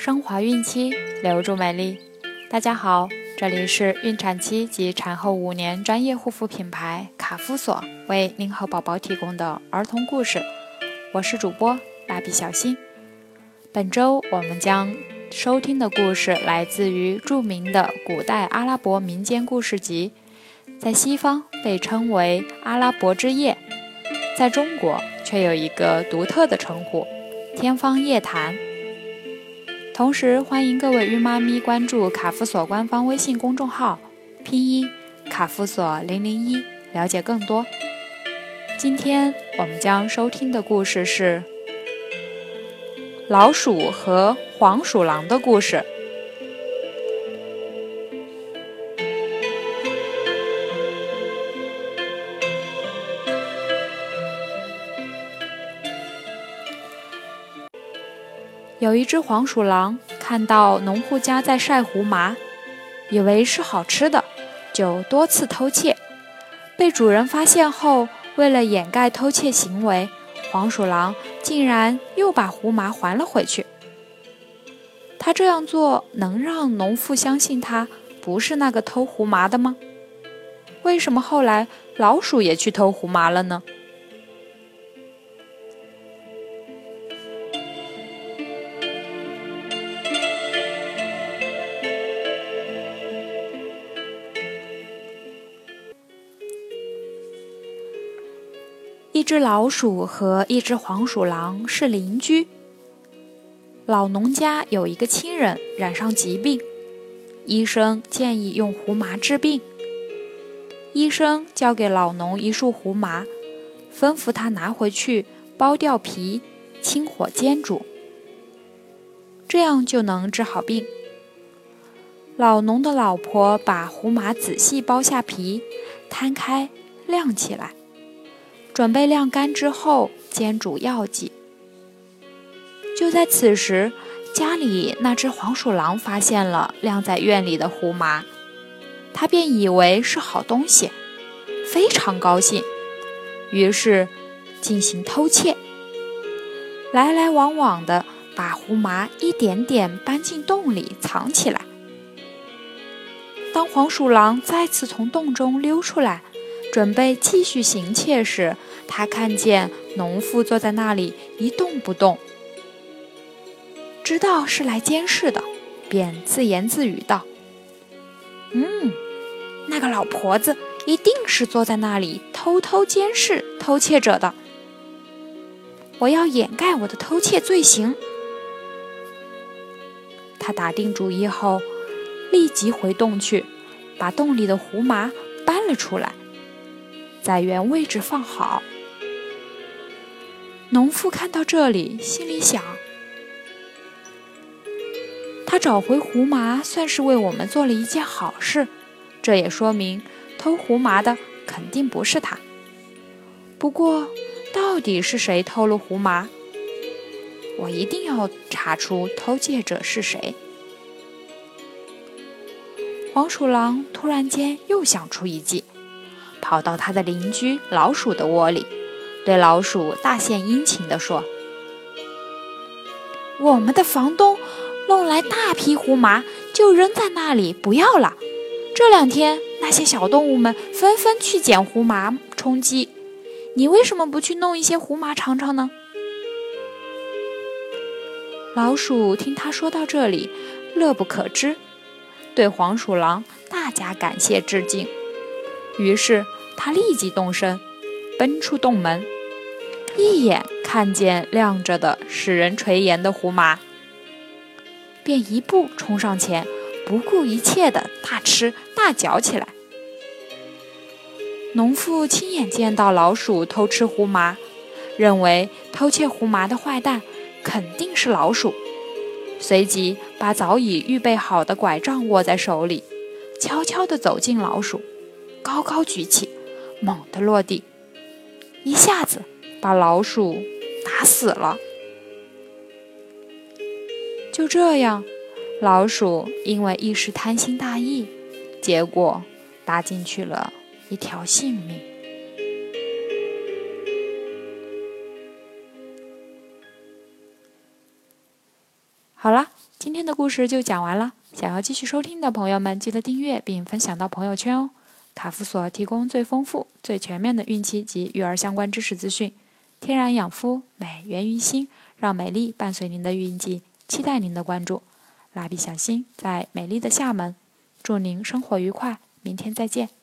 升华孕期，留住美丽。大家好，这里是孕产期及产后五年专业护肤品牌卡夫索为您和宝宝提供的儿童故事。我是主播蜡笔小新。本周我们将收听的故事来自于著名的古代阿拉伯民间故事集，在西方被称为《阿拉伯之夜》，在中国却有一个独特的称呼——《天方夜谭》。同时，欢迎各位孕妈咪关注卡夫索官方微信公众号，拼音卡夫索零零一，了解更多。今天我们将收听的故事是老鼠和黄鼠狼的故事。有一只黄鼠狼看到农户家在晒胡麻，以为是好吃的，就多次偷窃。被主人发现后，为了掩盖偷窃行为，黄鼠狼竟然又把胡麻还了回去。他这样做能让农妇相信他不是那个偷胡麻的吗？为什么后来老鼠也去偷胡麻了呢？一只老鼠和一只黄鼠狼是邻居。老农家有一个亲人染上疾病，医生建议用胡麻治病。医生交给老农一束胡麻，吩咐他拿回去剥掉皮，清火煎煮，这样就能治好病。老农的老婆把胡麻仔细剥下皮，摊开晾起来。准备晾干之后煎煮药剂。就在此时，家里那只黄鼠狼发现了晾在院里的胡麻，它便以为是好东西，非常高兴，于是进行偷窃，来来往往的把胡麻一点点搬进洞里藏起来。当黄鼠狼再次从洞中溜出来，准备继续行窃时，他看见农妇坐在那里一动不动，知道是来监视的，便自言自语道：“嗯，那个老婆子一定是坐在那里偷偷监视偷窃者的。我要掩盖我的偷窃罪行。”他打定主意后，立即回洞去，把洞里的胡麻搬了出来。在原位置放好。农妇看到这里，心里想：他找回胡麻，算是为我们做了一件好事。这也说明偷胡麻的肯定不是他。不过，到底是谁偷了胡麻？我一定要查出偷窃者是谁。黄鼠狼突然间又想出一计。跑到他的邻居老鼠的窝里，对老鼠大献殷勤地说：“我们的房东弄来大批胡麻，就扔在那里不要了。这两天那些小动物们纷纷去捡胡麻充饥，你为什么不去弄一些胡麻尝尝呢？”老鼠听他说到这里，乐不可支，对黄鼠狼大加感谢致敬。于是他立即动身，奔出洞门，一眼看见亮着的、使人垂涎的胡麻，便一步冲上前，不顾一切的大吃大嚼起来。农妇亲眼见到老鼠偷吃胡麻，认为偷窃胡麻的坏蛋肯定是老鼠，随即把早已预备好的拐杖握在手里，悄悄地走进老鼠。高高举起，猛地落地，一下子把老鼠打死了。就这样，老鼠因为一时贪心大意，结果搭进去了一条性命。好了，今天的故事就讲完了。想要继续收听的朋友们，记得订阅并分享到朋友圈哦。卡夫所提供最丰富、最全面的孕期及育儿相关知识资讯。天然养肤，美源于心，让美丽伴随您的孕期，期待您的关注。蜡笔小新在美丽的厦门，祝您生活愉快，明天再见。